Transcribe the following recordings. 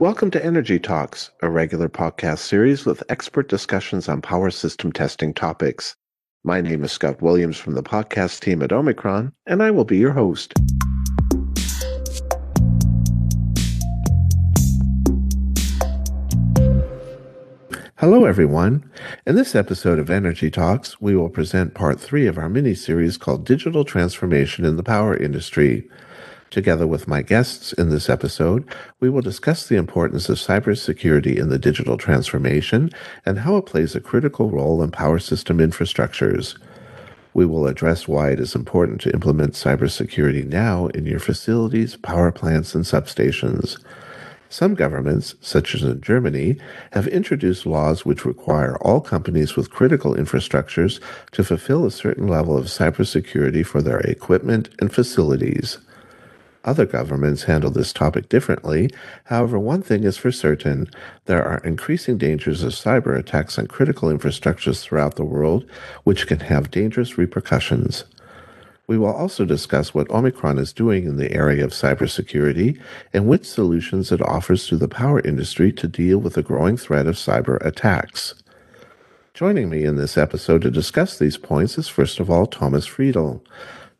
Welcome to Energy Talks, a regular podcast series with expert discussions on power system testing topics. My name is Scott Williams from the podcast team at Omicron, and I will be your host. Hello, everyone. In this episode of Energy Talks, we will present part three of our mini series called Digital Transformation in the Power Industry. Together with my guests in this episode, we will discuss the importance of cybersecurity in the digital transformation and how it plays a critical role in power system infrastructures. We will address why it is important to implement cybersecurity now in your facilities, power plants, and substations. Some governments, such as in Germany, have introduced laws which require all companies with critical infrastructures to fulfill a certain level of cybersecurity for their equipment and facilities. Other governments handle this topic differently. However, one thing is for certain there are increasing dangers of cyber attacks on critical infrastructures throughout the world, which can have dangerous repercussions. We will also discuss what Omicron is doing in the area of cybersecurity and which solutions it offers to the power industry to deal with the growing threat of cyber attacks. Joining me in this episode to discuss these points is first of all Thomas Friedl.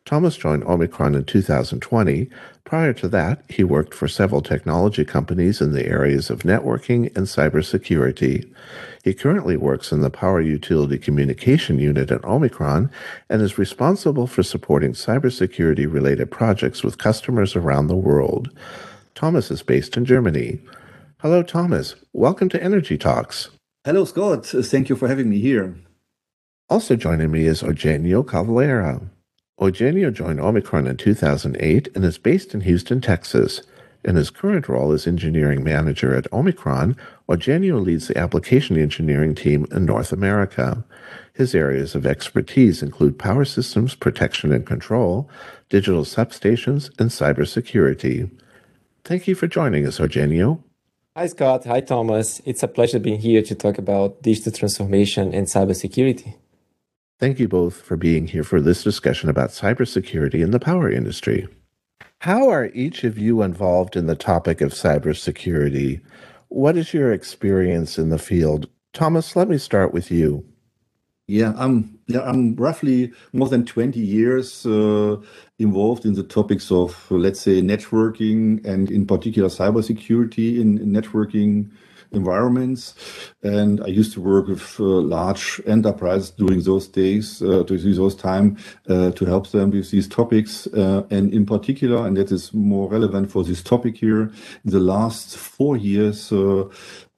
Thomas joined Omicron in 2020. Prior to that, he worked for several technology companies in the areas of networking and cybersecurity. He currently works in the Power Utility Communication Unit at Omicron and is responsible for supporting cybersecurity related projects with customers around the world. Thomas is based in Germany. Hello, Thomas. Welcome to Energy Talks. Hello, Scott. Thank you for having me here. Also joining me is Eugenio Carvalheira. Eugenio joined Omicron in 2008 and is based in Houston, Texas. In his current role as engineering manager at Omicron, Eugenio leads the application engineering team in North America. His areas of expertise include power systems protection and control, digital substations, and cybersecurity. Thank you for joining us, Eugenio. Hi, Scott. Hi, Thomas. It's a pleasure being here to talk about digital transformation and cybersecurity. Thank you both for being here for this discussion about cybersecurity in the power industry. How are each of you involved in the topic of cybersecurity? What is your experience in the field? Thomas, let me start with you. Yeah, I'm yeah, I'm roughly more than 20 years uh, involved in the topics of let's say networking and in particular cybersecurity in, in networking environments. And I used to work with uh, large enterprises during those days, uh, during those time, uh, to help them with these topics. Uh, and in particular, and that is more relevant for this topic here, in the last four years, uh,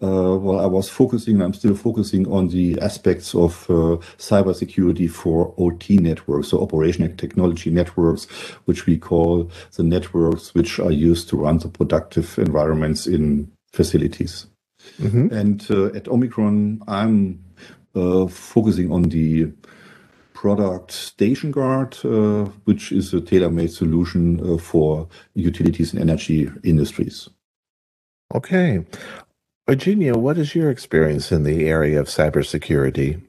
uh, well, I was focusing, I'm still focusing on the aspects of uh, cybersecurity for OT networks, so operational technology networks, which we call the networks which are used to run the productive environments in facilities. Mm-hmm. And uh, at Omicron, I'm uh, focusing on the product StationGuard, uh, which is a tailor-made solution uh, for utilities and energy industries. Okay. Eugenio, what is your experience in the area of cybersecurity?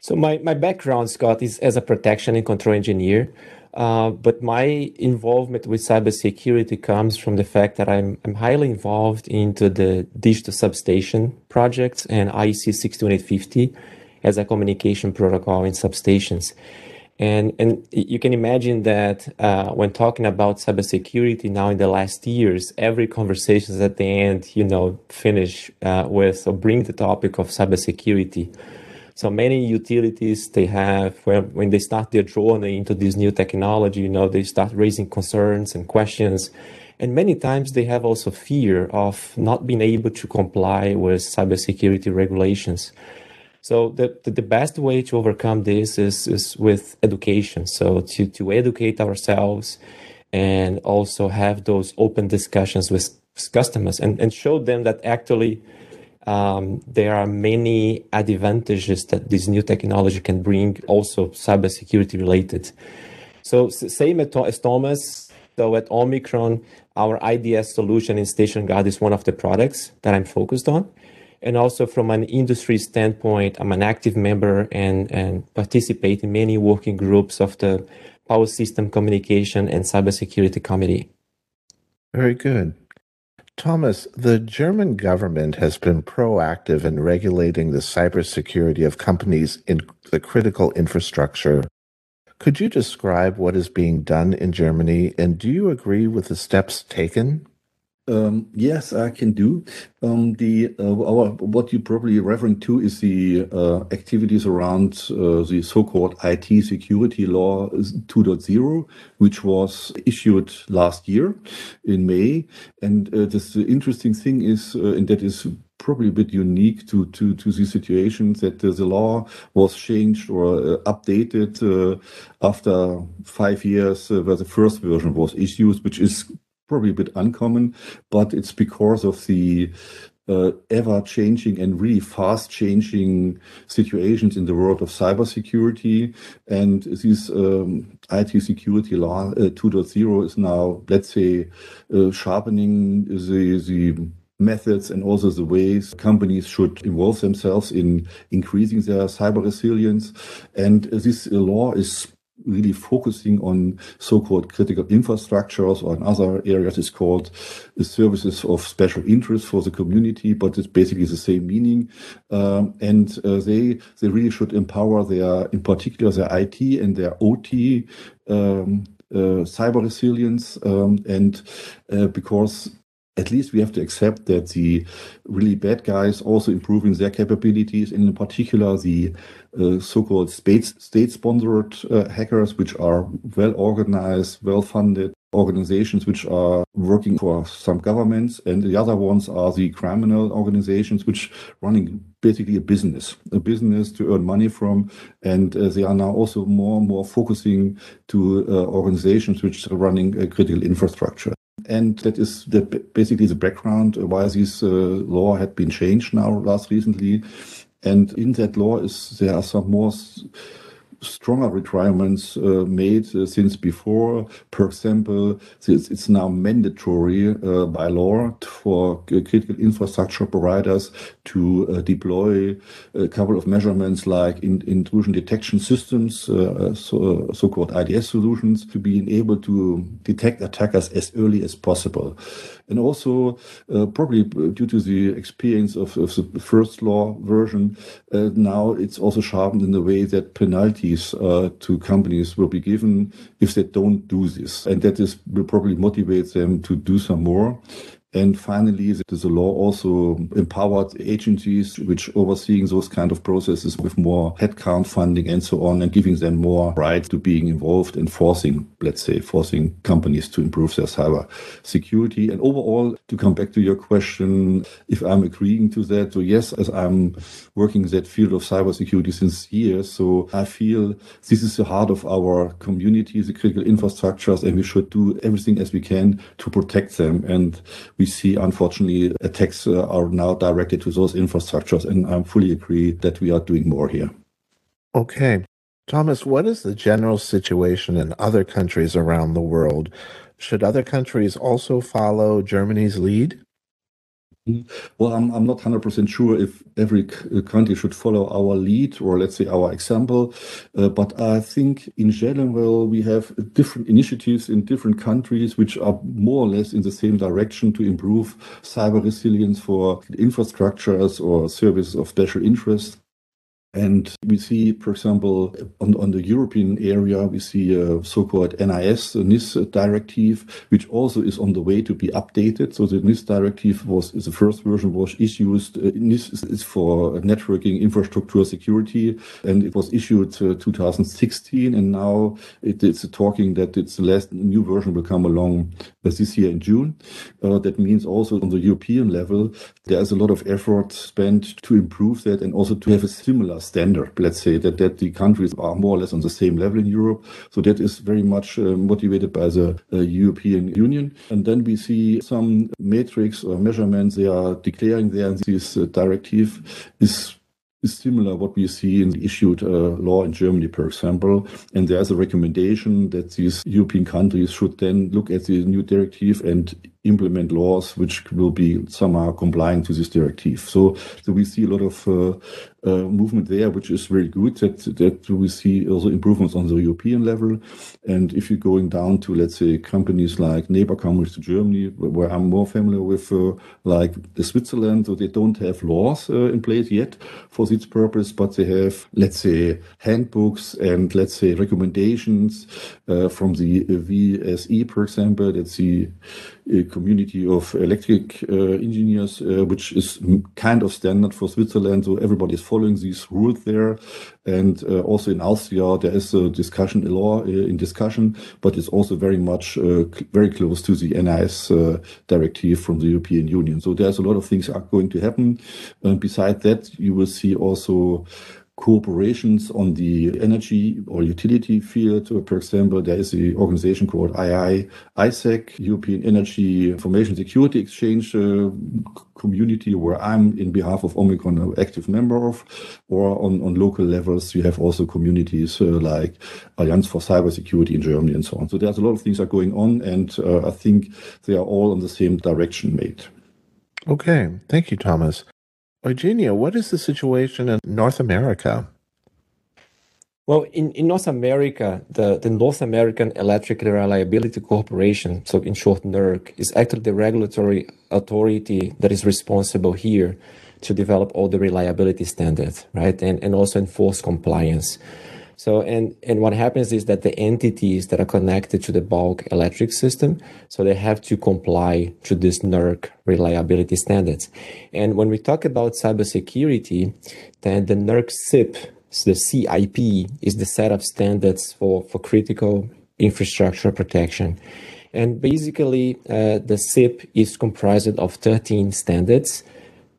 So my, my background, Scott, is as a protection and control engineer. Uh, but my involvement with cybersecurity comes from the fact that I'm, I'm highly involved into the digital substation projects and IEC 62850 as a communication protocol in substations. And, and you can imagine that uh, when talking about cybersecurity now in the last years, every conversation at the end, you know, finish uh, with or bring the topic of cybersecurity. So many utilities they have when when they start their journey into this new technology, you know, they start raising concerns and questions. And many times they have also fear of not being able to comply with cybersecurity regulations. So the, the, best way to overcome this is, is with education. So to, to educate ourselves and also have those open discussions with customers and, and show them that actually um, there are many advantages that this new technology can bring, also cybersecurity related. So same as Thomas. So at Omicron, our IDS solution in StationGuard is one of the products that I'm focused on. And also from an industry standpoint, I'm an active member and, and participate in many working groups of the Power System Communication and Cybersecurity Committee. Very good. Thomas, the German government has been proactive in regulating the cybersecurity of companies in the critical infrastructure. Could you describe what is being done in Germany, and do you agree with the steps taken? Um, yes, I can do. Um, the uh, our, what you're probably referring to is the uh, activities around uh, the so-called IT security law 2.0, which was issued last year in May. And uh, this the interesting thing is, uh, and that is probably a bit unique to to to these situations that uh, the law was changed or uh, updated uh, after five years where the first version was issued, which is probably a bit uncommon, but it's because of the uh, ever changing and really fast changing situations in the world of cybersecurity. And this um, IT security law uh, 2.0 is now, let's say, uh, sharpening the, the methods and also the ways companies should involve themselves in increasing their cyber resilience. And this law is really focusing on so-called critical infrastructures or in other areas it's called services of special interest for the community, but it's basically the same meaning. Um, and uh, they they really should empower their, in particular, their IT and their OT um, uh, cyber resilience. Um, and uh, because at least we have to accept that the really bad guys also improving their capabilities, and in particular the uh, so-called state-sponsored uh, hackers, which are well organized, well-funded organizations which are working for some governments, and the other ones are the criminal organizations which running basically a business, a business to earn money from, and uh, they are now also more and more focusing to uh, organizations which are running a critical infrastructure. And that is the, basically the background why this uh, law had been changed now last recently. And in that law is there are some more stronger requirements uh, made uh, since before. For example, it's, it's now mandatory uh, by law for critical infrastructure providers to uh, deploy a couple of measurements like in, intrusion detection systems, so, so-called IDS solutions, to be able to detect attackers as early as possible. And also, uh, probably due to the experience of, the first law version, now it's also sharpened in the way that penalties uh, to companies will be given if they don't do this. And that is will probably motivate them to do some more. And finally, the law also empowered agencies which overseeing those kind of processes with more headcount funding and so on, and giving them more rights to being involved and forcing, let's say, forcing companies to improve their cyber security. And overall, to come back to your question, if I'm agreeing to that, so yes, as I'm working in that field of cybersecurity since years, so I feel this is the heart of our community, the critical infrastructures, and we should do everything as we can to protect them. And we see, unfortunately, attacks uh, are now directed to those infrastructures. And I fully agree that we are doing more here. Okay. Thomas, what is the general situation in other countries around the world? Should other countries also follow Germany's lead? Well, I'm, I'm not 100% sure if every uh, country should follow our lead or let's say our example. Uh, but I think in general, we have different initiatives in different countries which are more or less in the same direction to improve cyber resilience for infrastructures or services of special interest. And we see, for example, on, on the European area, we see a so-called NIS, the NIS directive, which also is on the way to be updated. So the NIS directive was, the first version was issued, uh, NIS is for networking infrastructure security, and it was issued uh, 2016. And now it, it's talking that it's the last new version will come along uh, this year in June. Uh, that means also on the European level, there's a lot of effort spent to improve that and also to have a similar standard. Let's say that, that the countries are more or less on the same level in Europe. So that is very much uh, motivated by the uh, European Union. And then we see some metrics or measurements they are declaring there. And this uh, directive is is similar what we see in the issued uh, law in Germany, for example. And there's a recommendation that these European countries should then look at the new directive and implement laws which will be somehow complying to this directive. So, so we see a lot of uh, uh, movement there, which is very good. That that we see also improvements on the European level. And if you're going down to let's say companies like neighbor companies to Germany, where I'm more familiar with, uh, like Switzerland, so they don't have laws uh, in place yet for this purpose, but they have let's say handbooks and let's say recommendations uh, from the VSE, for example. That's the uh, community of electric uh, engineers, which is kind of standard for Switzerland. So everybody is following these rules there. And uh, also in Austria, there is a discussion, a law uh, in discussion, but it's also very much uh, very close to the NIS uh, directive from the European Union. So there's a lot of things are going to happen. And beside that, you will see also cooperations on the energy or utility field. For example, there is an organization called II, ISAC, European Energy Information Security Exchange uh, community, where I'm in behalf of Omicron an active member of. Or on, on local levels, you have also communities uh, like Alliance for Cybersecurity in Germany and so on. So there's a lot of things are going on, and uh, I think they are all on the same direction made. Okay, thank you, Thomas. Eugenio, what is the situation in North America? Well, in, in North America, the, the North American Electric Reliability Corporation, so in short NERC, is actually the regulatory authority that is responsible here to develop all the reliability standards, right? And, and also enforce compliance. So, and, and what happens is that the entities that are connected to the bulk electric system, so they have to comply to this NERC reliability standards. And when we talk about cybersecurity, then the NERC CIP, so the CIP is the set of standards for, for critical infrastructure protection. And basically, uh, the CIP is comprised of 13 standards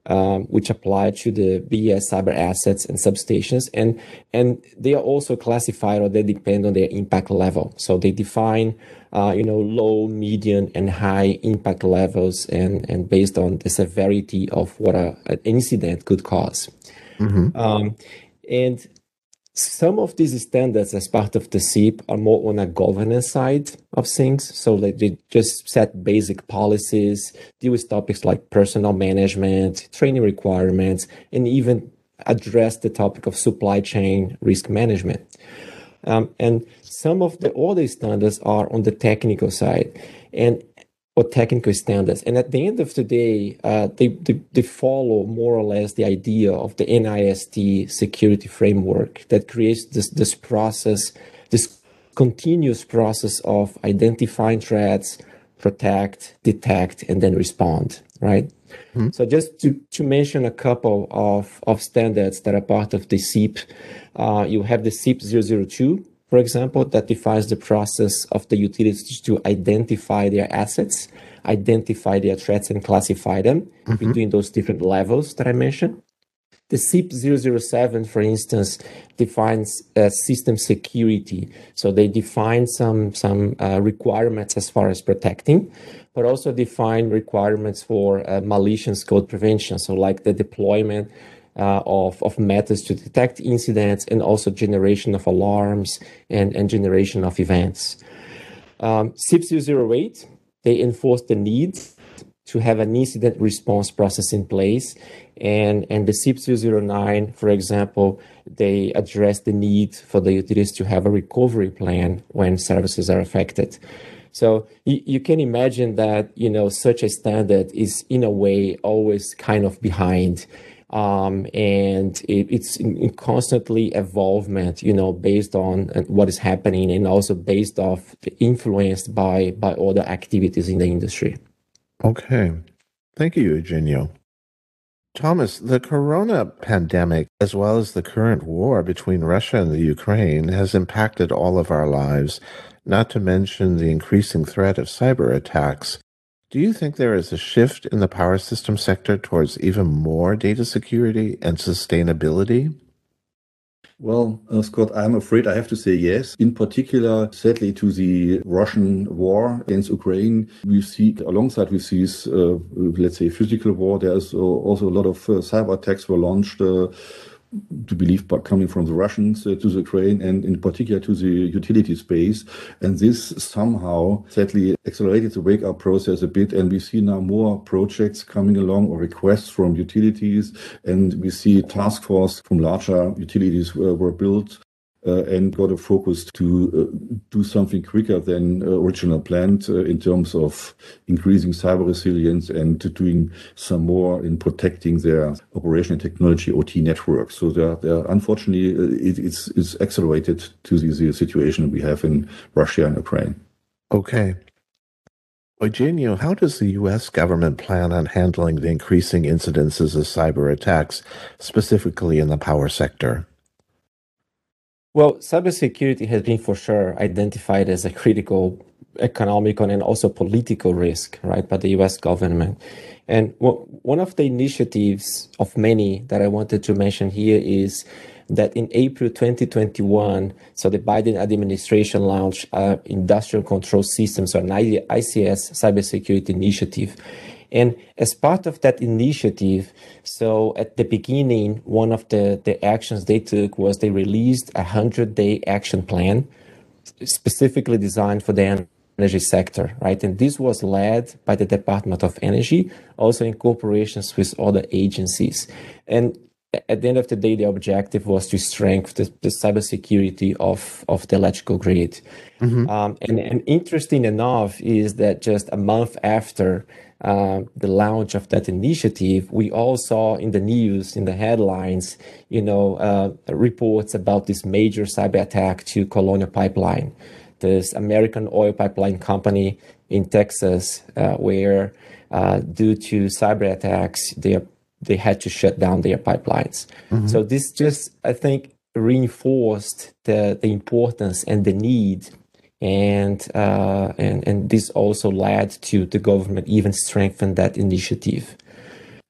um, which apply to the BES cyber assets and substations. And, and they are also classified or they depend on their impact level. So they define, uh, you know, low, medium, and high impact levels and, and based on the severity of what a, an incident could because mm-hmm. um, and some of these standards as part of the CIP are more on a governance side of things. So like they just set basic policies, deal with topics like personal management, training requirements, and even address the topic of supply chain risk management. Um, and some of the other standards are on the technical side. And or technical standards. And at the end of the day, uh, they, they, they, follow more or less the idea of the NIST security framework that creates this, this process, this continuous process of identifying threats, protect, detect, and then respond, right? Mm-hmm. So just to, to mention a couple of, of standards that are part of the CIP, uh, you have the CIP 002, for example, that defines the process of the utilities to identify their assets, identify their threats, and classify them mm-hmm. between those different levels that I mentioned. The CIP 007, for instance, defines uh, system security. So they define some, some uh, requirements as far as protecting, but also define requirements for uh, malicious code prevention. So, like the deployment uh, of, of methods to detect incidents and also generation of alarms and, and generation of events. Um, CIP 008, they enforce the need to have an incident response process in place. And, and the CIP 009, for example, they address the need for the utilities to have a recovery plan when services are affected. So you, you can imagine that, you know, such a standard is in a way always kind of behind um, and it, it's in, in constantly evolvement, you know, based on uh, what is happening and also based off influenced by by other activities in the industry. Okay, thank you, Eugenio. Thomas, the corona pandemic, as well as the current war between Russia and the Ukraine, has impacted all of our lives, not to mention the increasing threat of cyber attacks. Do you think there is a shift in the power system sector towards even more data security and sustainability? Well, uh, Scott, I'm afraid I have to say yes. In particular, sadly, to the Russian war against Ukraine, we see alongside with this, uh, let's say, physical war, there's also a lot of uh, cyber attacks were launched. Uh, to believe coming from the Russians uh, to the Ukraine and in particular to the utility space. And this somehow sadly accelerated the wake up process a bit. And we see now more projects coming along or requests from utilities. And we see task force from larger utilities were, were built uh, and got a focus to uh, do something quicker than uh, original planned uh, in terms of increasing cyber resilience and doing some more in protecting their operational technology OT networks. So they're, they're unfortunately, uh, it, it's, it's accelerated to the, the situation we have in Russia and Ukraine. Okay. Eugenio, how does the U.S. government plan on handling the increasing incidences of cyber attacks, specifically in the power sector? Well, cybersecurity has been for sure identified as a critical economic and also political risk, right, by the US government. And one of the initiatives of many that I wanted to mention here is that in April 2021, so the Biden administration launched uh, Industrial Control Systems or an ICS cybersecurity initiative. And as part of that initiative, so at the beginning, one of the, the actions they took was they released a 100 day action plan specifically designed for the energy sector, right? And this was led by the Department of Energy, also in cooperations with other agencies. And at the end of the day, the objective was to strengthen the, the cybersecurity of, of the electrical grid. Mm-hmm. Um, and, and interesting enough is that just a month after uh, the launch of that initiative, we all saw in the news, in the headlines, you know, uh, reports about this major cyber attack to Colonial Pipeline, this American oil pipeline company in Texas, uh, where uh, due to cyber attacks, they they had to shut down their pipelines. Mm-hmm. So this just, I think, reinforced the the importance and the need and uh, and and this also led to the government even strengthen that initiative.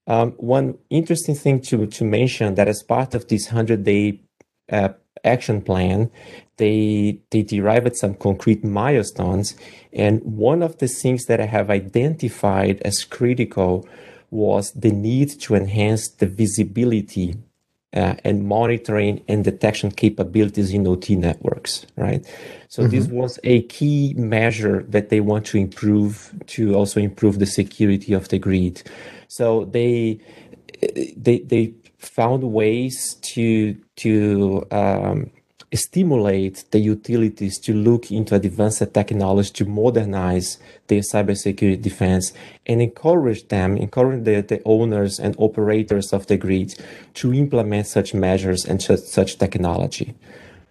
Um, one interesting thing to to mention that as part of this hundred day uh, action plan, they they derived some concrete milestones, and one of the things that I have identified as critical was the need to enhance the visibility uh, and monitoring and detection capabilities in OT networks, right? So mm-hmm. this was a key measure that they want to improve to also improve the security of the grid. So they they they found ways to to um, stimulate the utilities to look into advanced technology to modernize their cybersecurity defense and encourage them, encourage the, the owners and operators of the grid to implement such measures and such, such technology,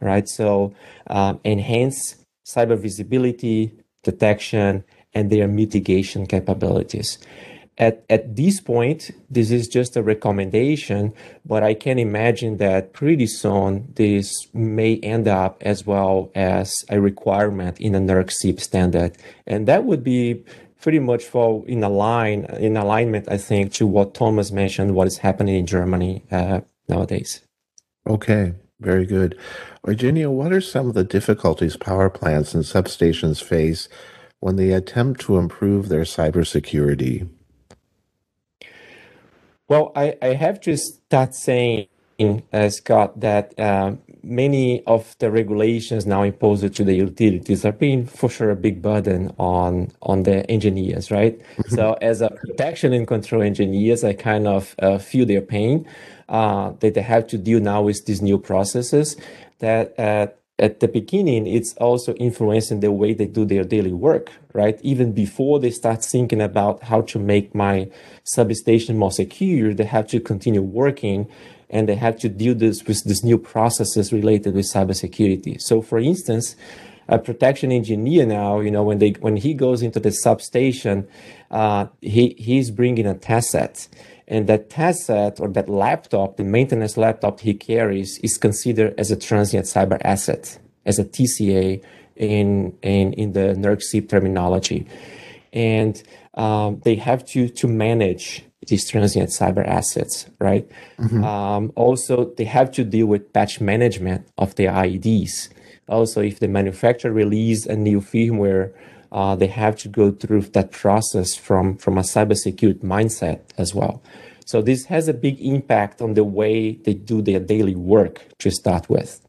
right? So um, enhance cyber visibility, detection, and their mitigation capabilities at, at this point, this is just a recommendation, but I can imagine that pretty soon this may end up as well as a requirement in a NERC CIP standard. And that would be pretty much fall in align in alignment, I think, to what Thomas mentioned, what is happening in Germany uh, nowadays. Okay, very good. Eugenio, what are some of the difficulties power plants and substations face when they attempt to improve their cybersecurity? Well, I, I have to start saying, uh, Scott, that uh, many of the regulations now imposed to the utilities are being for sure a big burden on on the engineers, right? Mm-hmm. so, as a protection and control engineers, I kind of uh, feel their pain uh, that they have to deal now with these new processes that uh, at the beginning, it's also influencing the way they do their daily work, right? Even before they start thinking about how to make my substation more secure, they have to continue working and they have to deal this with these new processes related with cybersecurity. So, for instance, a protection engineer now, you know, when they when he goes into the substation, uh, he he's bringing a test set and that test set or that laptop, the maintenance laptop he carries, is considered as a transient cyber asset, as a TCA in in, in the NERC terminology. And um, they have to to manage these transient cyber assets, right? Mm-hmm. Um, also, they have to deal with patch management of their IEDs. Also, if the manufacturer release a new firmware, uh, they have to go through that process from from a cybersecurity mindset as well. So this has a big impact on the way they do their daily work to start with.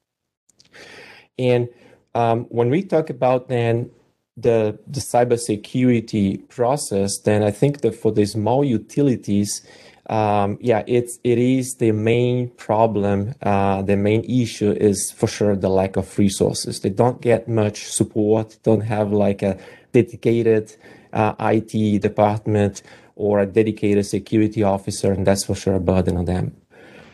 And um, when we talk about then the the cybersecurity process, then I think that for the small utilities, um, yeah, it's it is the main problem. Uh, the main issue is for sure the lack of resources. They don't get much support. Don't have like a dedicated uh, IT department or a dedicated security officer, and that's for sure a burden on them.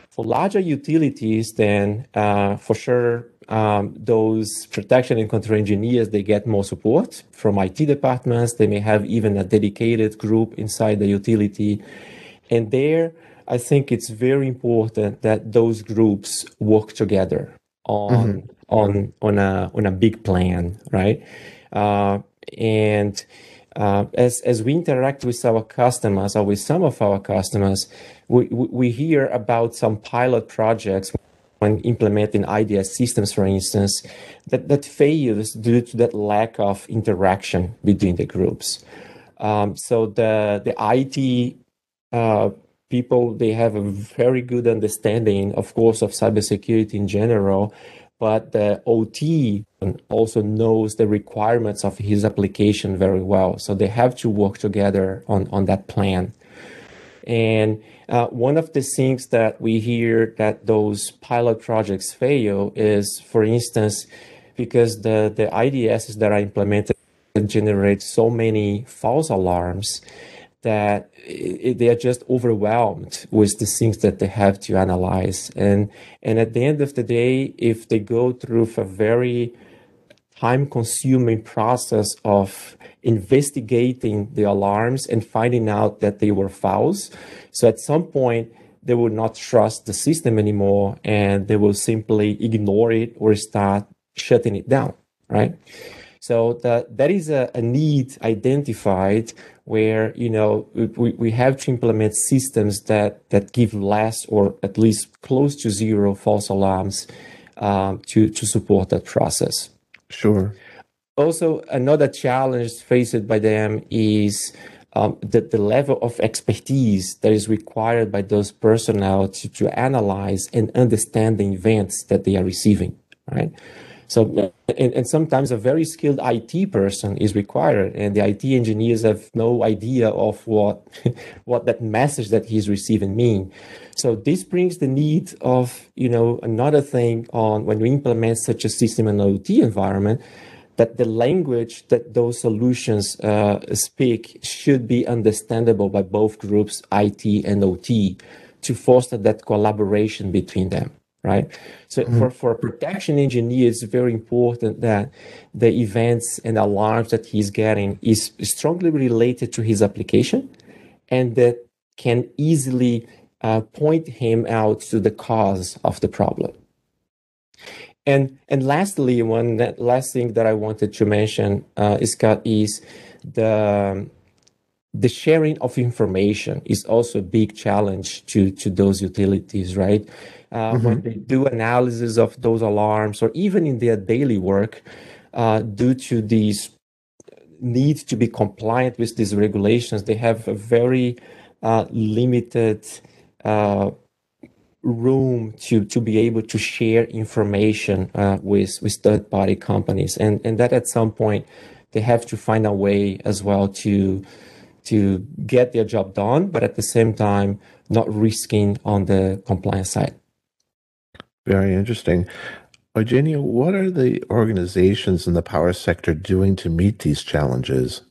For larger utilities, then uh, for sure um, those protection and control engineers they get more support from IT departments. They may have even a dedicated group inside the utility, and there I think it's very important that those groups work together on mm-hmm. on on a on a big plan, right? Uh, and uh, as as we interact with our customers or with some of our customers, we we hear about some pilot projects when implementing IDS systems, for instance, that, that fails due to that lack of interaction between the groups. Um, so the the IT uh, people they have a very good understanding, of course, of cybersecurity in general, but the OT also knows the requirements of his application very well. So they have to work together on on that plan. And uh, one of the things that we hear that those pilot projects fail is, for instance, because the, the IDSs that are implemented generate so many false alarms that they are just overwhelmed with the things that they have to analyze. And, and at the end of the day, if they go through a very time consuming process of investigating the alarms and finding out that they were false. So at some point, they will not trust the system anymore and they will simply ignore it or start shutting it down, right? So that, that is a, a need identified where, you know, we, we have to implement systems that, that give less or at least close to zero false alarms um, to, to support that process. Sure also another challenge faced by them is um, the, the level of expertise that is required by those personnel to, to analyze and understand the events that they are receiving, right? So, and, and, sometimes a very skilled IT person is required, and the IT engineers have no idea of what what that message that he's receiving mean. So this brings the need of you know another thing on when you implement such a system in an OT environment that the language that those solutions uh, speak should be understandable by both groups, IT and OT, to foster that collaboration between them, right? So mm-hmm. for, for a protection engineer, it's very important that the events and alarms that he's getting is strongly related to his application and that can easily uh, point him out to the cause of the problem. And and lastly, one last thing that I wanted to mention, uh, Scott, is the the sharing of information is also a big challenge to to those utilities, right? Uh, mm-hmm. When they do analysis of those alarms, or even in their daily work, uh, due to these need to be compliant with these regulations, they have a very uh, limited uh, room to to be able to share information uh, with with third party companies and and that at some point they have to find a way as well to to get their job done but at the same time not risking on the compliance side very interesting Eugenio, what are the organizations in the power sector doing to meet these challenges?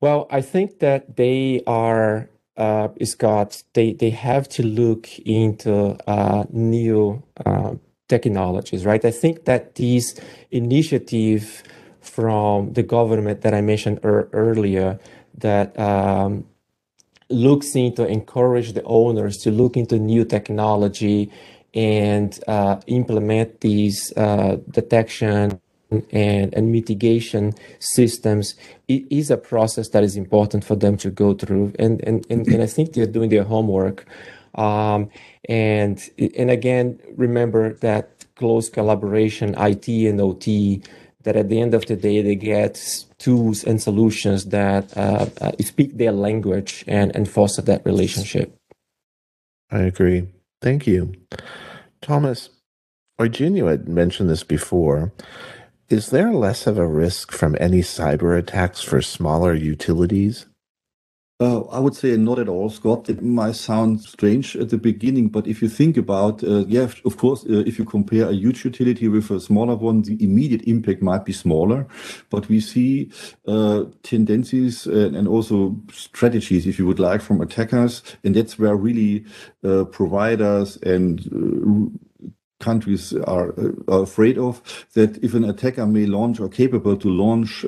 Well, I think that they are uh, Scott, they, they have to look into uh, new uh, technologies, right? I think that these initiative from the government that I mentioned er- earlier that um, looks into encourage the owners to look into new technology and uh, implement these uh, detection and, and mitigation systems it is a process that is important for them to go through. And, and, and, and I think they're doing their homework. Um, and, and again, remember that close collaboration, IT and OT, that at the end of the day they get tools and solutions that uh, uh, speak their language and, and foster that relationship. I agree. Thank you. Thomas, Eugenio had mentioned this before. Is there less of a risk from any cyber attacks for smaller utilities? Uh, I would say not at all, Scott. It might sound strange at the beginning, but if you think about, uh, yeah, of course, uh, if you compare a huge utility with a smaller one, the immediate impact might be smaller. But we see tendencies and, also strategies, if you would like, from attackers, and that's where really providers and countries are, are, afraid of that if an attacker may launch or capable to launch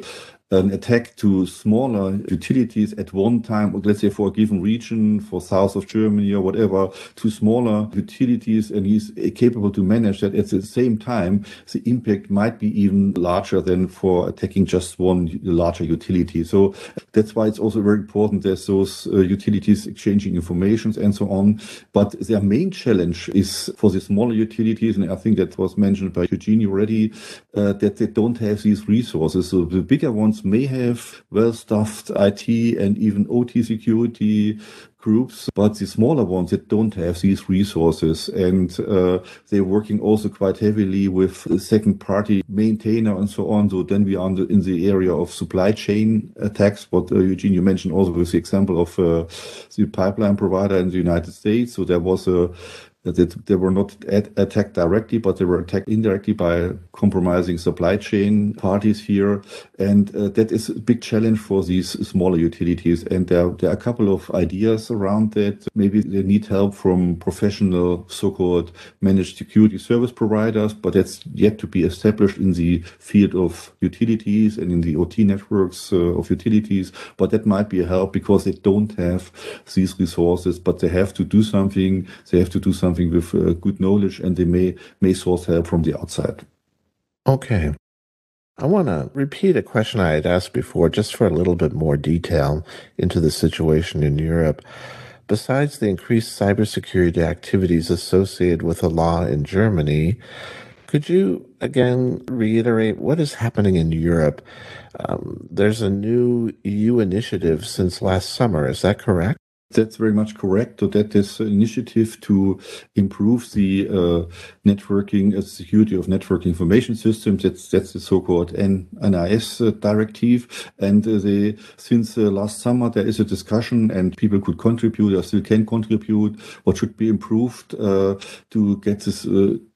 an attack to smaller utilities at one time, let's say for a given region, for south of Germany or whatever, to smaller utilities, and he's capable to manage that at the same time, the impact might be even larger than for attacking just one larger utility. So that's why it's also very important there's those uh, utilities exchanging information and so on. But their main challenge is for the smaller utilities, and I think that was mentioned by Eugene already, uh, that they don't have these resources. So the bigger ones may have well-stuffed IT and even OT security groups, but the smaller ones that don't have these resources and uh, they're working also quite heavily with second party maintainer and so on. So then we are the, in the area of supply chain attacks, what uh, Eugene, you mentioned also with the example of uh, the pipeline provider in the United States. So there was a that they were not attacked directly, but they were attacked indirectly by compromising supply chain parties here. And uh, that is a big challenge for these smaller utilities. And there, there, are a couple of ideas around that. Maybe they need help from professional so-called managed security service providers, but that's yet to be established in the field of utilities and in the OT networks uh, of utilities. But that might be a help because they don't have these resources, but they have to do something. They have to do something something with uh, good knowledge and they may may source help from the outside. Okay. I want to repeat a question I had asked before, just for a little bit more detail into the situation in Europe. Besides the increased cybersecurity activities associated with the law in Germany, could you again reiterate what is happening in Europe? Um, there's a new EU initiative since last summer, is that correct? That's very much correct. So that this initiative to improve the uh, networking uh, security of network information systems. That's that's the so-called NIS uh, directive. And uh, they, since uh, last summer, there is a discussion, and people could contribute or still can contribute. What should be improved uh, to get this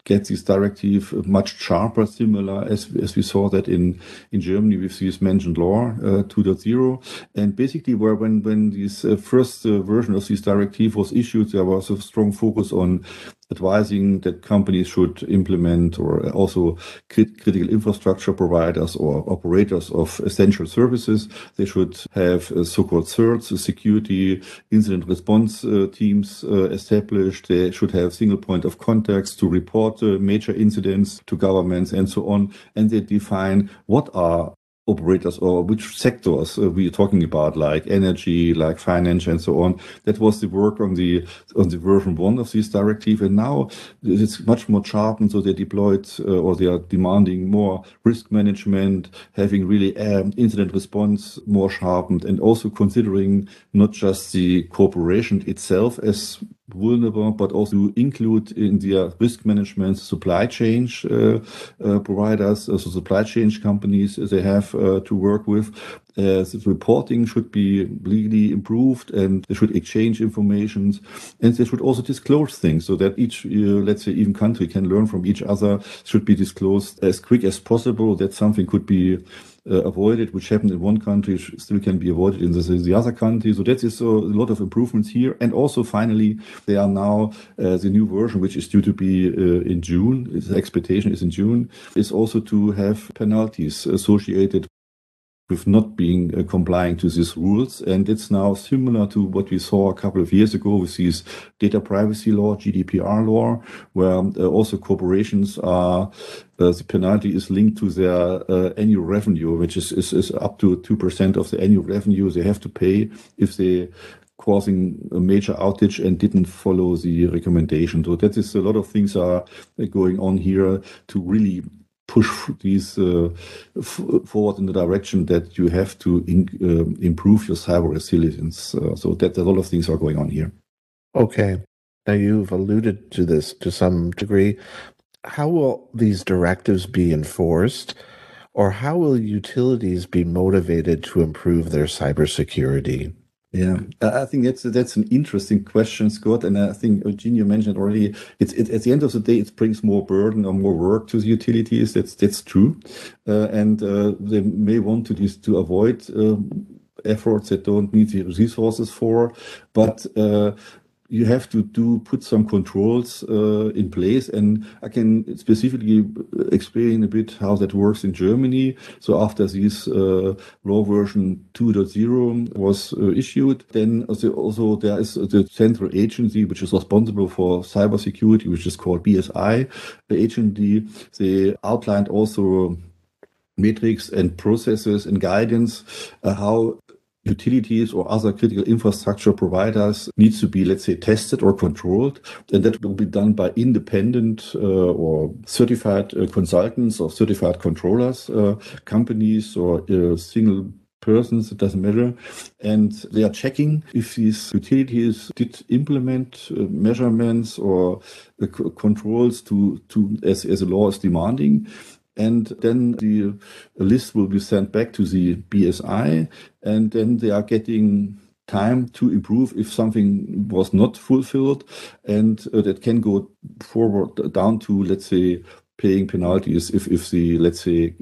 get this directive much sharper, similar as, as we saw that in, in Germany with this mentioned law uh, 2.0. And basically, where when, when this uh, first uh, version of this directive was issued, there was a strong focus on advising that companies should implement or also crit critical infrastructure providers or operators of essential services. They should have uh, so-called CERTs, security incident response uh, teams uh, established. They should have single point of contacts to report uh, major incidents to governments and so on. And they define what are operators or which sectors uh, we are talking about, like energy, like finance, and so on. That was the work on the on the version one of this directive, and now it's much more sharpened. So they deployed uh, or they are demanding more risk management, having really um, incident response more sharpened, and also considering not just the corporation itself as vulnerable, but also include in their risk management supply chain uh, uh, providers, uh, so supply chain companies they have uh, to work with. Uh, the reporting should be legally improved and they should exchange information and they should also disclose things so that each, uh, let's say, even country can learn from each other, should be disclosed as quick as possible that something could be avoided, which happened in one country, still can be avoided in the, the other country. So that is a lot of improvements here. And also, finally, they are now uh, the new version, which is due to be uh, in June. The expectation is in June. Is also to have penalties associated with not being uh, complying to these rules. And it's now similar to what we saw a couple of years ago with this data privacy law, GDPR law, where uh, also corporations are, uh, the penalty is linked to their uh, annual revenue, which is, is, is up to 2% of the annual revenue they have to pay if they causing a major outage and didn't follow the recommendation. So that is a lot of things are going on here to really push these uh, forward in the direction that you have to in, uh, improve your cyber resilience. Uh, so that a lot of things are going on here. Okay. Now you've alluded to this to some degree. How will these directives be enforced? Or how will utilities be motivated to improve their cybersecurity? Yeah, I think that's that's an interesting question, Scott. And I think Eugenio mentioned already. It's it, at the end of the day, it brings more burden or more work to the utilities. That's that's true, uh, and uh, they may want to just to avoid. Uh, efforts that don't need the resources for, but uh, you have to do put some controls uh, in place. And i can specifically explain a bit how that works in germany. So after this uh, law version 2.0 was uh, issued then also, also, there is the central agency which is responsible for cybersecurity which is called bsi the agency they outlined also metrics and processes and guidance uh, how utilities or other critical infrastructure providers needs to be, let's say, tested or controlled. And that will be done by independent uh, or certified uh, consultants or certified controllers, uh, companies or uh, single persons, it doesn't matter. And they are checking if these utilities did implement uh, measurements or uh, controls to, to as, as the law is demanding and then the list will be sent back to the BSI, and then they are getting time to improve if something was not fulfilled, and uh, that can go forward down to let's say paying penalties if if the let's say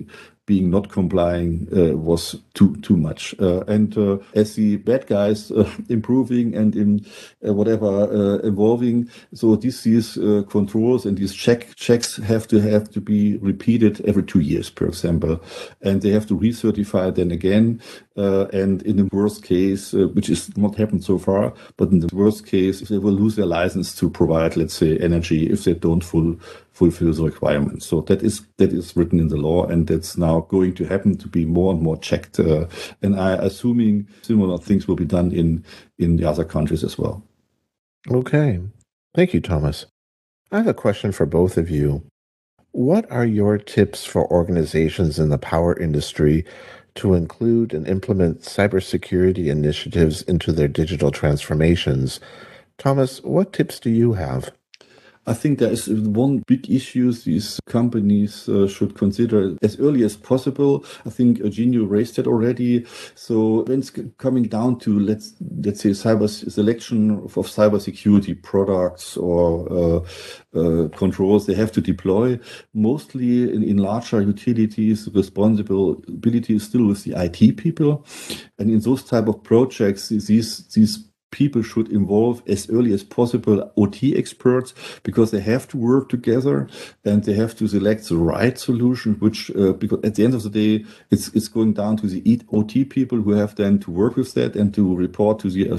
being not complying uh, was too too much. Uh, and uh, as the bad guys uh, improving and in uh, whatever uh, evolving, so these controls and these check checks have to have to be repeated every two years, per example, and they have to recertify then again. and in the worst case, which is not happened so far, but in the worst case, they will lose their license to provide, let's say, energy if they don't full fulfill the requirements. So that is that is written in the law, and that's now going to happen to be more and more checked. Uh, and I assuming similar things will be done in in the other countries as well. Okay, thank you, Thomas. I have a question for both of you. What are your tips for organizations in the power industry to include and implement cybersecurity initiatives into their digital transformations? Thomas, what tips do you have? I think there is one big issue these companies uh, should consider as early as possible. I think Eugenio raised that already. So when it's coming down to let's let's say cyber selection of, of cybersecurity products or uh, uh, controls they have to deploy, mostly in, in larger utilities, responsibility is still with the IT people, and in those type of projects, these these people should involve as early as possible OT experts because they have to work together and they have to select the right solution. Which uh, because at the end of the day, it's it's going down to the OT people who have then to work with that and to report to the uh,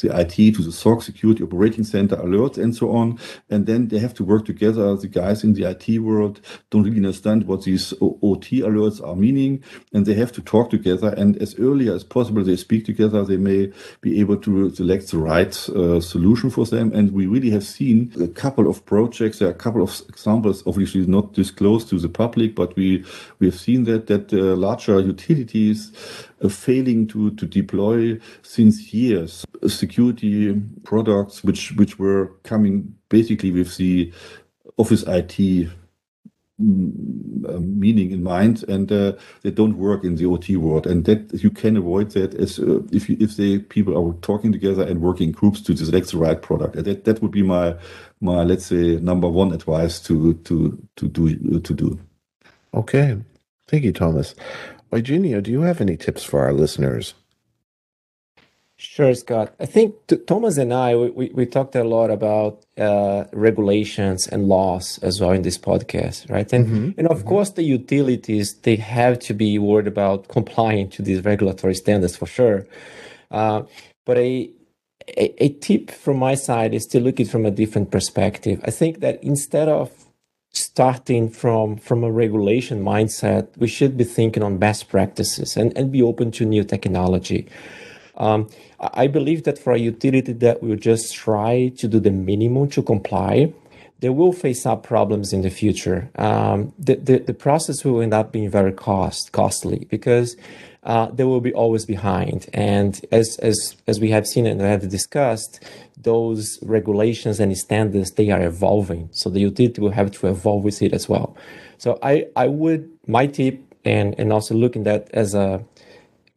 the IT to the SOC security operating center alerts and so on. And then they have to work together. The guys in the IT world don't really understand what these OT alerts are meaning, and they have to talk together. And as early as possible, they speak together. They may be able to select the right uh, solution for them. And we really have seen a couple of projects. There are a couple of examples, obviously not disclosed to the public, but we we have seen that that uh, larger utilities uh, failing to to deploy since years security products which which were coming basically with the office IT meaning in mind, and uh, they don't work in the OT world. And that you can avoid that as uh, if you, if the people are talking together and working groups to select the right product. And that that would be my my let's say number one advice to to to do to do. Okay, thank you, Thomas. Eugenio, do you have any tips for our listeners? Sure, Scott. I think Thomas and I, we, we talked a lot about uh, regulations and laws as well in this podcast, right? And, mm-hmm. and of mm-hmm. course, the utilities, they have to be worried about complying to these regulatory standards for sure. Uh, but a, a, a tip from my side is to look at it from a different perspective. I think that instead of starting from from a regulation mindset, we should be thinking on best practices and, and be open to new technology. Um, I believe that for a utility that will just try to do the minimum to comply, they will face up problems in the future. Um, the, the, the process will end up being very cost costly because uh, they will be always behind. And as as as we have seen and have discussed, those regulations and standards they are evolving. So the utility will have to evolve with it as well. So I I would my tip and and also looking at that as a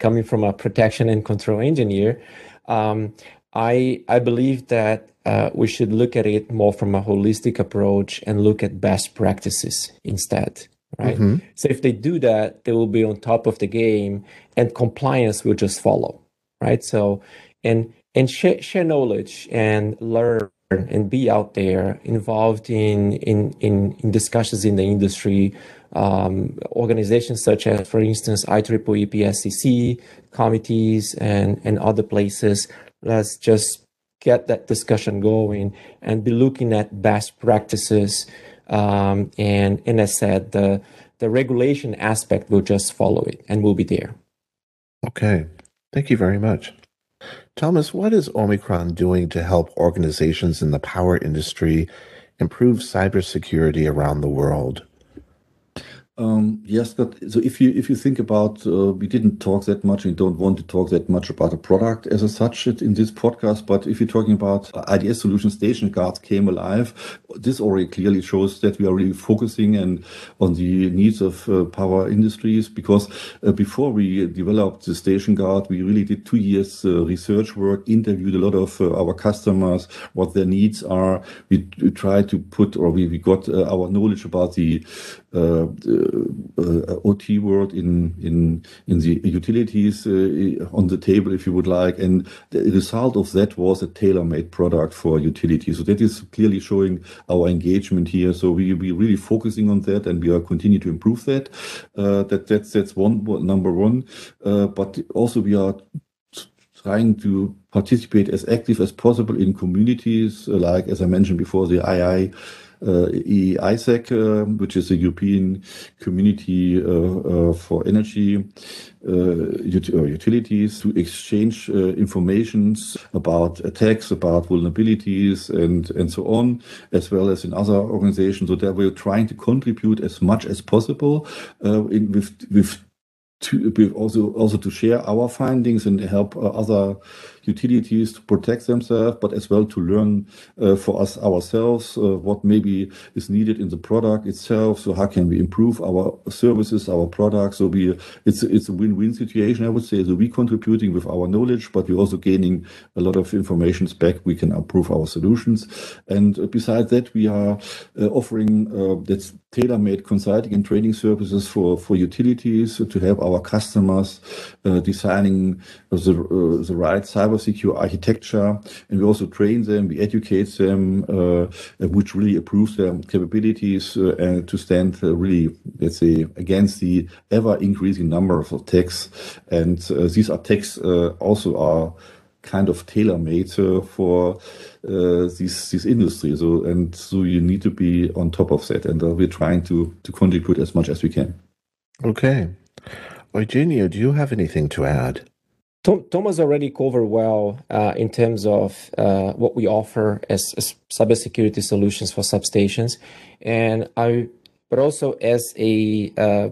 coming from a protection and control engineer, um, I I believe that uh, we should look at it more from a holistic approach and look at best practices instead right? Mm-hmm. So if they do that, they will be on top of the game, and compliance will just follow, right? So and and share, share knowledge and learn and be out there involved in in in, in discussions in the industry. Um, organizations such as, for instance, IEEE PSRC committees and and other places. Let's just get that discussion going and be looking at best practices um, and, and as said, the, the regulation aspect will just follow it and will be there. Okay. Thank you very much. Thomas, what is Omicron doing to help organizations in the power industry improve cybersecurity around the world? Um, yes, but so if you if you think about, uh, we didn't talk that much and don't want to talk that much about a product as a such in this podcast. But if you're talking about IDS solution station guards came alive, this already clearly shows that we are really focusing and on the needs of uh, power industries. Because uh, before we developed the StationGuard, we really did two years uh, research work, interviewed a lot of uh, our customers, what their needs are. We, we tried to put or we, we got uh, our knowledge about the uh, uh, OT world in in in the utilities uh, on the table, if you would like. And the result of that was a tailor-made product for utilities. So that is clearly showing our engagement here. So we we really focusing on that, and we are continue to improve that. that that's that's one number one. but also we are trying to participate as active as possible in communities, like as I mentioned before, the II uh, Uh, EE-ISAC, uh, which is a European Community uh, uh for Energy uh, utilities, to exchange information about attacks, about vulnerabilities, and and so on, as well as in other organizations. So that we're trying to contribute as much as possible with to also also to share our findings and help uh, other utilities to protect themselves, but as well to learn uh, for us ourselves uh, what maybe is needed in the product itself. So how can we improve our services, our products? So we it's it's a win-win situation, I would say. So we contributing with our knowledge, but we're also gaining a lot of information back. We can improve our solutions, and uh, besides that, we are uh, offering uh, that's tailor-made consulting and training services for for utilities to help our customers uh, designing the the right cyber cybersecure architecture, and we also train them, we educate them, uh, which really improves their capabilities uh, and to stand uh, really, let's say, against the ever increasing number of attacks. And these attacks also are kind of tailor made uh, for uh, these these industries. So and so you need to be on top of that, and uh, we're trying to to contribute as much as we can. Okay, Eugenio, do you have anything to add? Tom, Thomas already covered well uh, in terms of uh, what we offer as, as cybersecurity solutions for substations, and I, but also as a uh,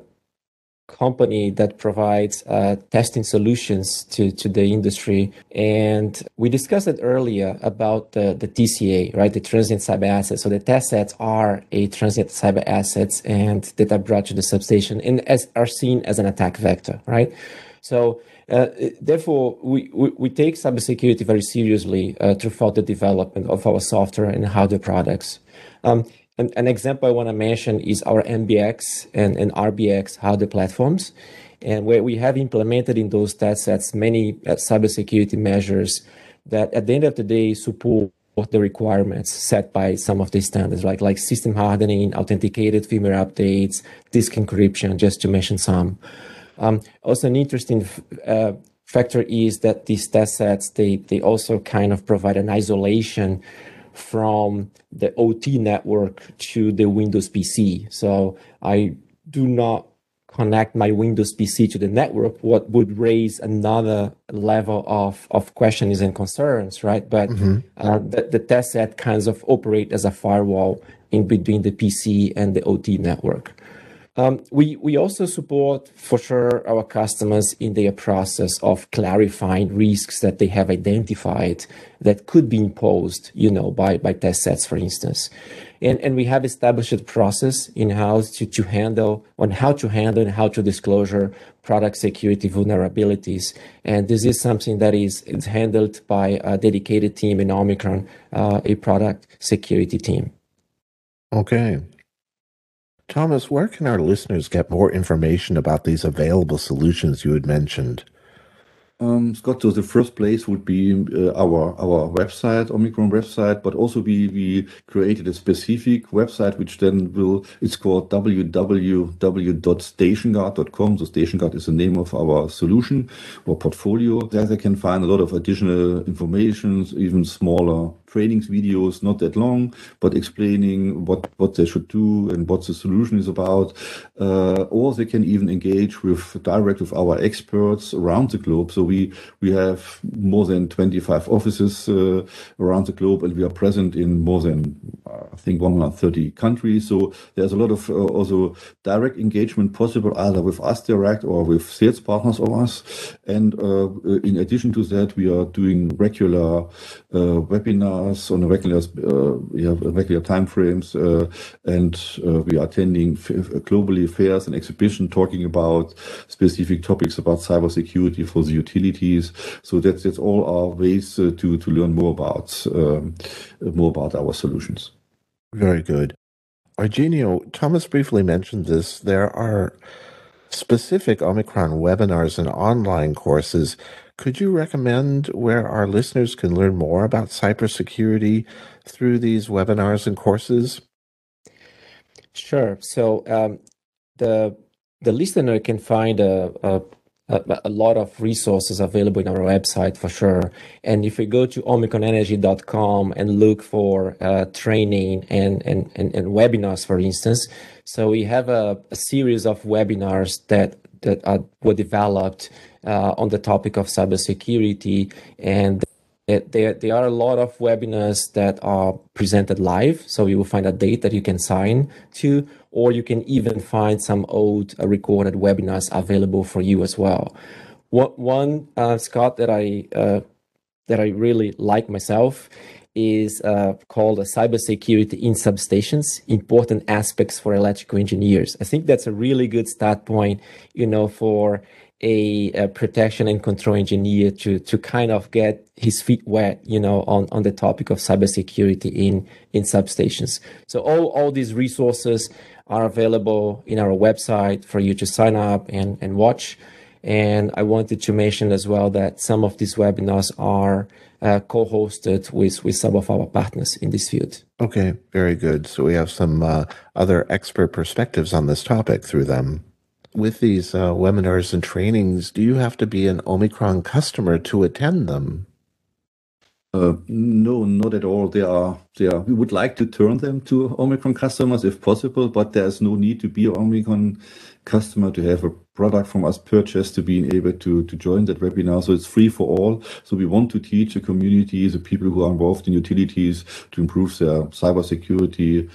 company that provides uh, testing solutions to, to the industry. And we discussed it earlier about the, the TCA, right? The transient cyber assets. So the test sets are a transient cyber assets and that are brought to the substation and as are seen as an attack vector, right? So uh, therefore, we, we, we, take cybersecurity very seriously uh, throughout the development of our software and hardware products. Um, an, an, example I want to mention is our MBX and, and RBX hardware platforms, and where we have implemented in those test sets many uh, cybersecurity measures that at the end of the day support the requirements set by some of the standards, like like system hardening, authenticated firmware updates, disk encryption, just to mention some. Um, also, an interesting uh, factor is that these test sets they they also kind of provide an isolation from the OT network to the Windows PC. So I do not connect my Windows PC to the network, what would raise another level of, of questions and concerns, right? But mm-hmm. uh, the, the test set kinds of operate as a firewall in between the PC and the OT network. Um, we we also support for sure our customers in their process of clarifying risks that they have identified that could be imposed, you know, by by test sets, for instance, and and we have established a process in house to to handle on how to handle and how to disclosure product security vulnerabilities, and this is something that is is handled by a dedicated team in Omicron, uh, a product security team. Okay, Thomas, where can our listeners get more information about these available solutions you had mentioned? Um, Scott, so the first place would be uh, our our website, Omicron website, but also we we created a specific website which then will it's called www.stationguard.com. So StationGuard is the name of our solution or portfolio. There they can find a lot of additional information, even smaller trainings videos, not that long, but explaining what, what they should do and what the solution is about. Uh, or they can even engage with direct with our experts around the globe. So we, we have more than 25 offices uh, around the globe and we are present in more than, I think, 130 countries. So there's a lot of uh, also direct engagement possible either with us direct or with sales partners of us. And uh, in addition to that, we are doing regular uh, webinars on a regular, uh, we have regular time frames, uh, and uh, we are attending globally fairs and exhibition talking about specific topics about cybersecurity for the utilities. So that's that's all our ways to to learn more about um, more about our solutions. Very good. Eugenio, Thomas briefly mentioned this. There are specific Omicron webinars and online courses could you recommend where our listeners can learn more about cybersecurity through these webinars and courses? Sure. So um, the the listener can find a, a a, lot of resources available in our website for sure. And if we go to omicronenergy.com and look for uh, training and, and, and, and, webinars, for instance, so we have a, a series of webinars that that are, were developed uh, on the topic of cybersecurity. And there, there are a lot of webinars that are presented live. So you will find a date that you can sign to, or you can even find some old uh, recorded webinars available for you as well. What, one, uh, Scott, that I uh, that I really like myself is uh, called a cybersecurity in substations, important aspects for electrical engineers. I think that's a really good start point, you know, for a, a, protection and control engineer to to kind of get his feet wet, you know, on, on the topic of cybersecurity in in substations. So all all these resources are available in our website for you to sign up and and watch. And I wanted to mention as well that some of these webinars are uh, co-hosted with with some of our partners in this field. Okay, very good. So we have some uh, other expert perspectives on this topic through them with these uh, webinars and trainings, do you have to be an Omicron customer to attend them? Uh, no, not at all. They are, they are. We would like to turn them to Omicron customers if possible, but there's no need to be Omicron customer to have a product from us purchased to being able to, to join that webinar. So it's free for all. So we want to teach the community, the people who are involved in utilities to improve their cybersecurity,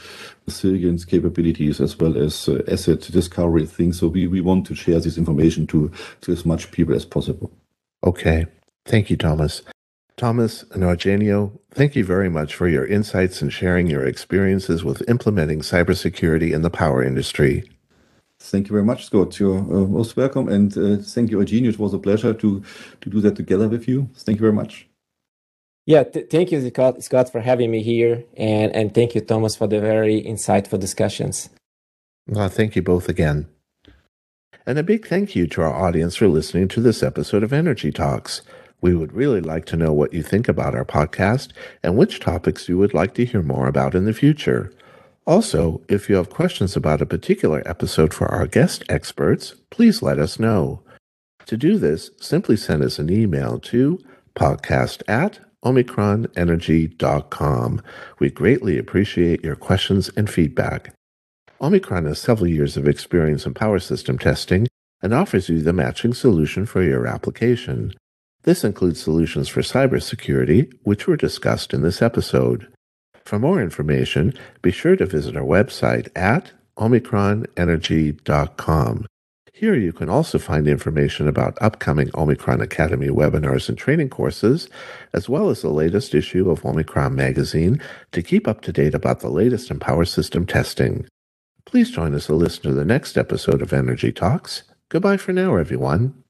resilience capabilities, as well as uh, asset discovery things. So we, we want to share this information to, to as much people as possible. Okay. Thank you, Thomas. Thomas and Eugenio, thank you very much for your insights and sharing your experiences with implementing cybersecurity in the power industry. Thank you very much, Scott. You're uh, most welcome. And uh, thank you, Eugenio. It was a pleasure to, to do that together with you. Thank you very much. Yeah, th- thank you, Scott, Scott, for having me here. And, and thank you, Thomas, for the very insightful discussions. Well, thank you both again. And a big thank you to our audience for listening to this episode of Energy Talks. We would really like to know what you think about our podcast and which topics you would like to hear more about in the future. Also, if you have questions about a particular episode for our guest experts, please let us know. To do this, simply send us an email to podcast at omicronenergy.com. We greatly appreciate your questions and feedback. Omicron has several years of experience in power system testing and offers you the matching solution for your application. This includes solutions for cybersecurity, which were discussed in this episode. For more information, be sure to visit our website at omicronenergy.com. Here you can also find information about upcoming Omicron Academy webinars and training courses, as well as the latest issue of Omicron Magazine to keep up to date about the latest in power system testing. Please join us to listen to the next episode of Energy Talks. Goodbye for now, everyone.